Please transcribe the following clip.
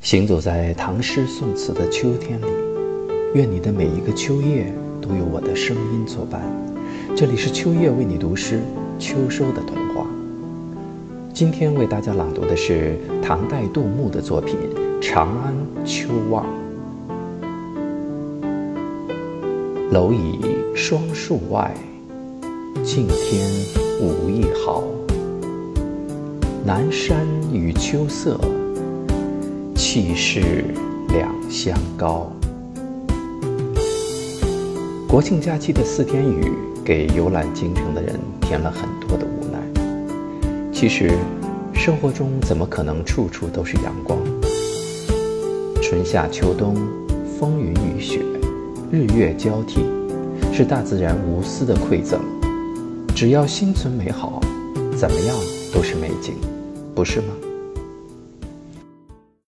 行走在唐诗宋词的秋天里，愿你的每一个秋夜都有我的声音作伴。这里是秋叶为你读诗，秋收的童话。今天为大家朗读的是唐代杜牧的作品《长安秋望》。楼倚双树外，径天无一毫。南山与秋色。气势两相高。国庆假期的四天雨，给游览京城的人添了很多的无奈。其实，生活中怎么可能处处都是阳光？春夏秋冬，风云雨雪，日月交替，是大自然无私的馈赠。只要心存美好，怎么样都是美景，不是吗？